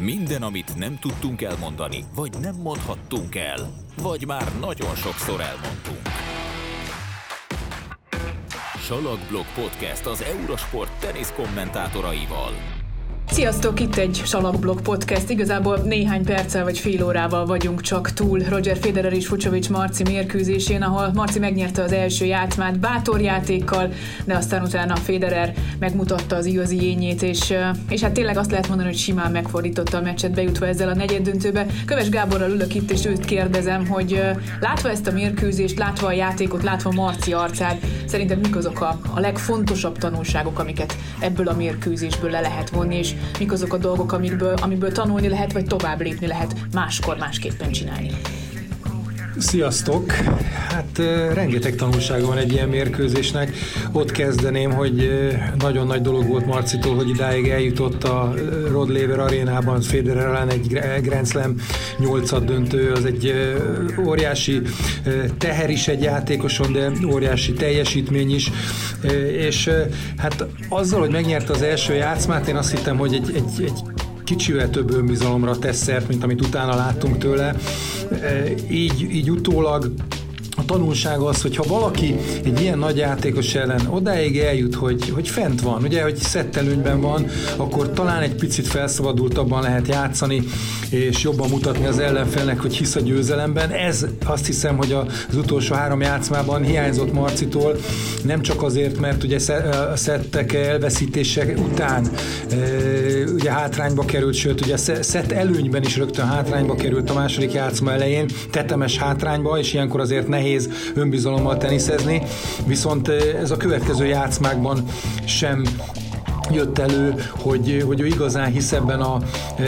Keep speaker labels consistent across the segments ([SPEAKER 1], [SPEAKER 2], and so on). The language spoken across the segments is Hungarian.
[SPEAKER 1] Minden, amit nem tudtunk elmondani, vagy nem mondhattunk el, vagy már nagyon sokszor elmondtunk. Salakblog Podcast az Eurosport tenisz kommentátoraival.
[SPEAKER 2] Sziasztok, itt egy Salakblog Podcast. Igazából néhány perccel vagy fél órával vagyunk csak túl Roger Federer és Fucsovics Marci mérkőzésén, ahol Marci megnyerte az első játszmát bátor játékkal, de aztán utána Federer megmutatta az igazi jényét, és, és hát tényleg azt lehet mondani, hogy simán megfordította a meccset bejutva ezzel a negyed döntőbe. Köves Gáborral ülök itt, és őt kérdezem, hogy látva ezt a mérkőzést, látva a játékot, látva Marci arcát, szerinted mik azok a, a legfontosabb tanulságok, amiket ebből a mérkőzésből le lehet vonni, és mik azok a dolgok, amiből, amiből tanulni lehet, vagy tovább lépni lehet, máskor másképpen csinálni.
[SPEAKER 3] Sziasztok! Hát rengeteg tanulsága van egy ilyen mérkőzésnek. Ott kezdeném, hogy nagyon nagy dolog volt Marcitól, hogy idáig eljutott a Rod Laver arénában Federer ellen egy Grand Slam 8 döntő, az egy óriási teher is egy játékoson, de óriási teljesítmény is. És hát azzal, hogy megnyerte az első játszmát, én azt hittem, hogy egy, egy, egy kicsivel több önbizalomra tesz szert, mint amit utána láttunk tőle. Így, így utólag a tanulság az, hogy ha valaki egy ilyen nagy játékos ellen odáig eljut, hogy, hogy fent van, ugye, hogy szettelőnyben van, akkor talán egy picit felszabadultabban lehet játszani, és jobban mutatni az ellenfelnek, hogy hisz a győzelemben. Ez azt hiszem, hogy az utolsó három játszmában hiányzott Marcitól, nem csak azért, mert ugye a szettek elveszítések után ugye hátrányba került, sőt, ugye szett előnyben is rögtön hátrányba került a második játszma elején, tetemes hátrányba, és ilyenkor azért nehéz nehéz önbizalommal teniszezni, viszont ez a következő játszmákban sem jött elő, hogy, hogy ő igazán hisz ebben a e,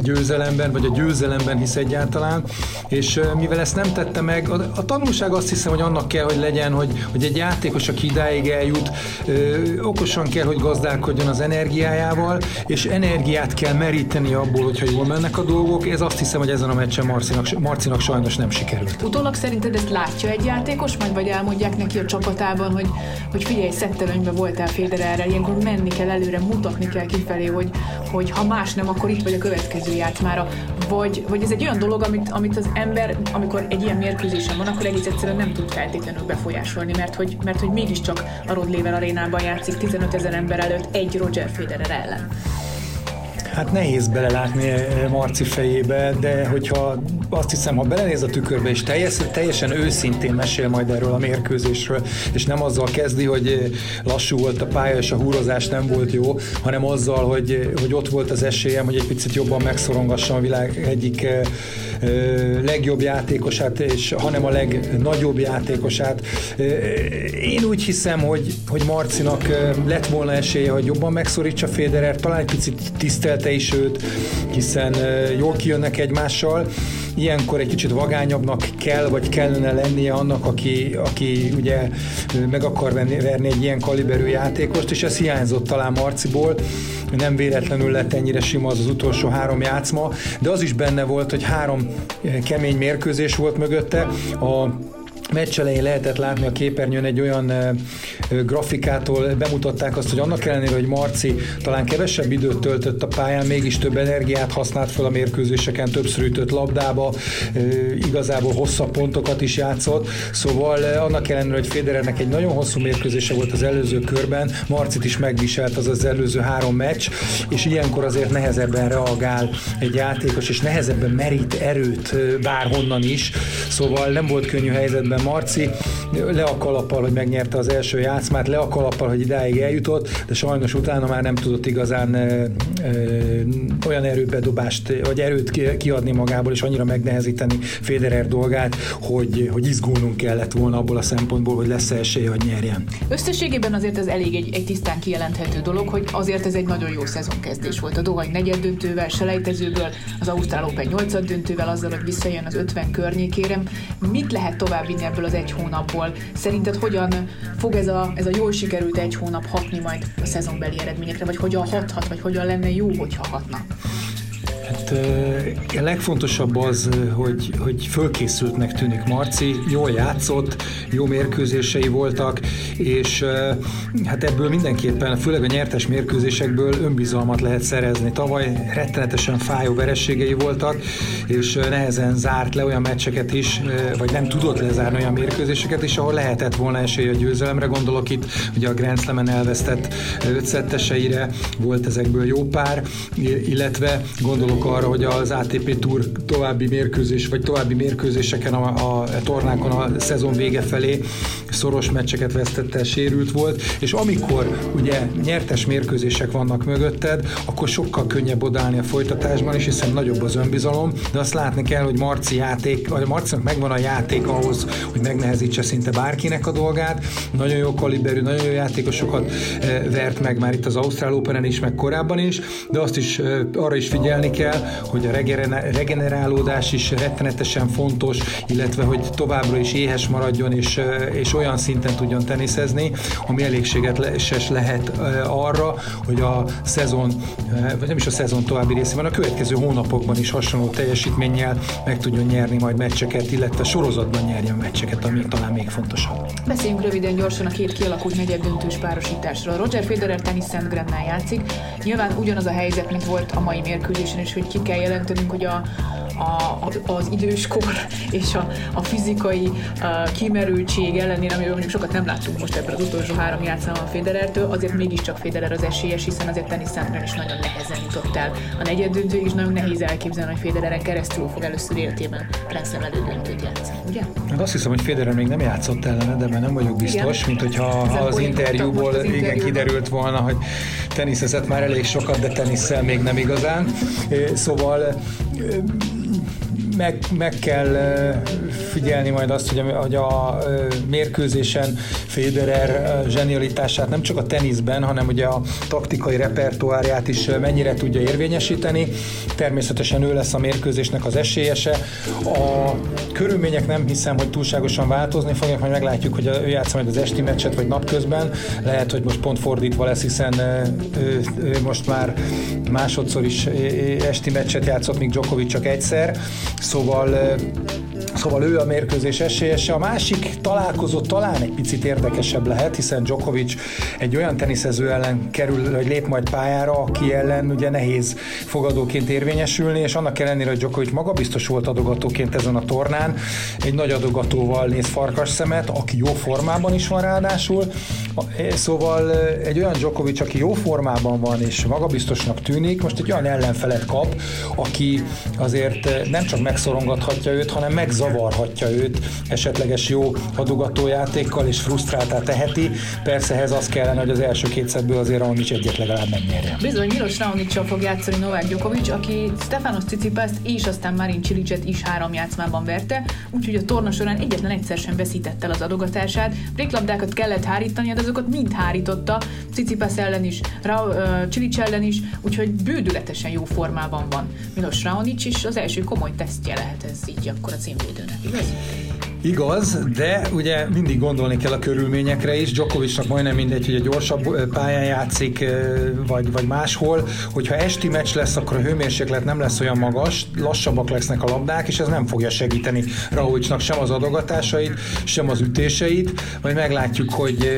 [SPEAKER 3] győzelemben, vagy a győzelemben hisz egyáltalán, és e, mivel ezt nem tette meg, a, a tanulság azt hiszem, hogy annak kell, hogy legyen, hogy, hogy egy játékos, aki idáig eljut, e, okosan kell, hogy gazdálkodjon az energiájával, és energiát kell meríteni abból, hogyha jól mennek a dolgok. Ez azt hiszem, hogy ezen a meccsen Marcinak, Marcinak sajnos nem sikerült.
[SPEAKER 2] Utólag szerinted ezt látja egy játékos, majd vagy elmondják neki a csapatában, hogy, hogy figyelj, szettelőnyben voltál Federerrel, ilyenkor menni kell előre, mutatni kell kifelé, hogy, hogy ha más nem, akkor itt vagy a következő játszmára. Vagy, vagy ez egy olyan dolog, amit, amit az ember, amikor egy ilyen mérkőzésen van, akkor egész egyszerűen nem tud feltétlenül befolyásolni, mert hogy, mert hogy mégiscsak a Rod Laver arénában játszik 15 ezer ember előtt egy Roger Federer ellen.
[SPEAKER 3] Hát nehéz belelátni Marci fejébe, de hogyha azt hiszem, ha belenéz a tükörbe, és teljes, teljesen őszintén mesél majd erről a mérkőzésről, és nem azzal kezdi, hogy lassú volt a pálya, és a húrozás nem volt jó, hanem azzal, hogy, hogy ott volt az esélyem, hogy egy picit jobban megszorongassam a világ egyik legjobb játékosát, és hanem a legnagyobb játékosát. Én úgy hiszem, hogy, hogy Marcinak lett volna esélye, hogy jobban megszorítsa Federer, talán egy picit tisztelte is őt, hiszen jól kijönnek egymással, ilyenkor egy kicsit vagányabbnak kell, vagy kellene lennie annak, aki, aki ugye meg akar venni, verni egy ilyen kaliberű játékost, és ez hiányzott talán Marciból, nem véletlenül lett ennyire sima az az utolsó három játszma, de az is benne volt, hogy három kemény mérkőzés volt mögötte. A meccs elején lehetett látni a képernyőn egy olyan grafikától bemutatták azt, hogy annak ellenére, hogy Marci talán kevesebb időt töltött a pályán, mégis több energiát használt fel a mérkőzéseken, többször ütött labdába, igazából hosszabb pontokat is játszott, szóval annak ellenére, hogy Federernek egy nagyon hosszú mérkőzése volt az előző körben, Marcit is megviselt az az előző három meccs, és ilyenkor azért nehezebben reagál egy játékos, és nehezebben merít erőt bárhonnan is, szóval nem volt könnyű helyzetben Marci, le a kalappal, hogy megnyerte az első játszmát, le a kalappal, hogy idáig eljutott, de sajnos utána már nem tudott igazán ö, ö, olyan erőbedobást, vagy erőt kiadni magából, és annyira megnehezíteni Federer dolgát, hogy, hogy izgulnunk kellett volna abból a szempontból, hogy lesz-e esélye, hogy nyerjen.
[SPEAKER 2] Összességében azért ez elég egy, egy tisztán kijelenthető dolog, hogy azért ez egy nagyon jó szezonkezdés volt. A Dohany negyed döntővel, selejtezőből, az Ausztrál Open 8 döntővel, azzal, hogy visszajön az 50 környékére. Mit lehet tovább vinni ebből az egy hónapból. Szerinted hogyan fog ez a, ez a jól sikerült egy hónap hatni majd a szezonbeli eredményekre, vagy hogyan hathat, vagy hogyan lenne jó, hogyha hatna?
[SPEAKER 3] Hát a legfontosabb az, hogy, hogy fölkészültnek tűnik Marci, jól játszott, jó mérkőzései voltak, és hát ebből mindenképpen, főleg a nyertes mérkőzésekből önbizalmat lehet szerezni. Tavaly rettenetesen fájó verességei voltak, és nehezen zárt le olyan meccseket is, vagy nem tudott lezárni olyan mérkőzéseket is, ahol lehetett volna esély a győzelemre. Gondolok itt ugye a Grand Slam-en elvesztett ötszetteseire, volt ezekből jó pár, illetve gondolok arra, hogy az ATP Tour további mérkőzés, vagy további mérkőzéseken a, a tornákon a szezon vége felé szoros meccseket vesztette, sérült volt, és amikor ugye nyertes mérkőzések vannak mögötted, akkor sokkal könnyebb odállni a folytatásban is, hiszen nagyobb az önbizalom, de azt látni kell, hogy Marci játék, vagy Marcinak megvan a játék ahhoz, hogy megnehezítse szinte bárkinek a dolgát. Nagyon jó kaliberű, nagyon jó játékosokat eh, vert meg már itt az Ausztrál Open-en is, meg korábban is, de azt is eh, arra is figyelni kell, hogy a regenerálódás is rettenetesen fontos, illetve hogy továbbra is éhes maradjon, és, eh, és olyan szinten tudjon teniszezni, ami elégséges lehet arra, hogy a szezon, vagy nem is a szezon további részében, a következő hónapokban is hasonló teljesítménnyel meg tudjon nyerni majd meccseket, illetve sorozatban nyerjen meccseket, ami talán még fontosabb.
[SPEAKER 2] Beszéljünk röviden gyorsan a két kialakult negyed döntős párosításról. Roger Federer Tennis Szentgrennel játszik. Nyilván ugyanaz a helyzet, mint volt a mai mérkőzésen is, hogy ki kell jelentenünk, hogy a a, az időskor és a, a fizikai a kimerültség ellenére, amiről mondjuk sokat nem láttunk most ebben az utolsó három játszában a Federertől, azért mégiscsak Federer az esélyes, hiszen azért teniszszentren is nagyon nehezen jutott el. A negyed döntő is nagyon nehéz elképzelni, hogy Federeren keresztül fog először életében Grand elődöntőt játszani, ugye?
[SPEAKER 3] Hát azt hiszem, hogy Federer még nem játszott ellene, de már nem vagyok biztos, igen. mint hogyha az interjúból az igen kiderült volna, hogy teniszezett már elég sokat, de tenisszel még nem igazán. Szóval Mm-hmm. Meg, meg kell figyelni majd azt, hogy a, hogy a mérkőzésen Federer zsenialitását nem csak a teniszben, hanem ugye a taktikai repertoárját is mennyire tudja érvényesíteni. Természetesen ő lesz a mérkőzésnek az esélyese. A körülmények nem hiszem, hogy túlságosan változni fognak, majd meglátjuk, hogy ő játsza majd az esti meccset, vagy napközben. Lehet, hogy most pont fordítva lesz, hiszen ő, ő most már másodszor is esti meccset játszott, míg Djokovic csak egyszer. Szóval Szóval ő a mérkőzés esélyese. A másik találkozó talán egy picit érdekesebb lehet, hiszen Djokovic egy olyan teniszező ellen kerül, hogy lép majd pályára, aki ellen ugye nehéz fogadóként érvényesülni, és annak ellenére, hogy Djokovic magabiztos volt adogatóként ezen a tornán, egy nagy adogatóval néz farkas szemet, aki jó formában is van ráadásul. Szóval egy olyan Djokovic, aki jó formában van és magabiztosnak tűnik, most egy olyan ellenfelet kap, aki azért nem csak megszorongathatja őt, hanem megzavarhatja zavarhatja őt esetleges jó adogatójátékkal, és frusztráltá teheti. Persze ehhez az kellene, hogy az első két szettből azért Raonic egyet legalább megnyerje.
[SPEAKER 2] Bizony, Milos Raonic fog játszani Novák Djokovic, aki Stefanos Tsitsipaszt és aztán Marin Cilicet is három játszmában verte, úgyhogy a torna során egyetlen egyszer sem veszítette el az adogatását. Bréklabdákat kellett hárítani, de azokat mind hárította, Tsitsipas ellen is, Ra, uh, Cilic ellen is, úgyhogy bődületesen jó formában van Milos Raonic, és az első komoly tesztje lehet ez így akkor a címvédő időnek, igaz?
[SPEAKER 3] Igaz, de ugye mindig gondolni kell a körülményekre is. Djokovicnak majdnem mindegy, hogy a gyorsabb pályán játszik, vagy, vagy máshol. Hogyha esti meccs lesz, akkor a hőmérséklet nem lesz olyan magas, lassabbak lesznek a labdák, és ez nem fogja segíteni Raúcsnak sem az adogatásait, sem az ütéseit. Majd meglátjuk, hogy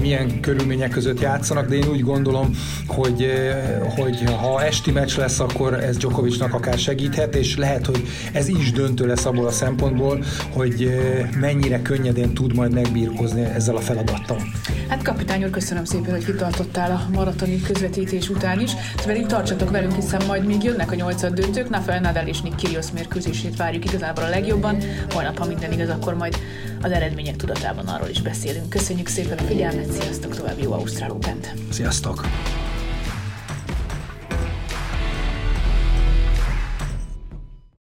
[SPEAKER 3] milyen körülmények között játszanak, de én úgy gondolom, hogy, hogy ha esti meccs lesz, akkor ez Djokovicnak akár segíthet, és lehet, hogy ez is döntő lesz abból a szempontból, hogy mennyire könnyedén tud majd megbírkozni ezzel a feladattal.
[SPEAKER 2] Hát kapitány úr, köszönöm szépen, hogy kitartottál a maratoni közvetítés után is. Szóval itt tartsatok velünk, hiszen majd még jönnek a nyolcad döntők. Rafael Nadal és Nick Kyrgios mérkőzését várjuk igazából a legjobban. Holnap, ha minden igaz, akkor majd az eredmények tudatában arról is beszélünk. Köszönjük szépen a figyelmet, sziasztok, további jó Ausztrál
[SPEAKER 3] Sziasztok!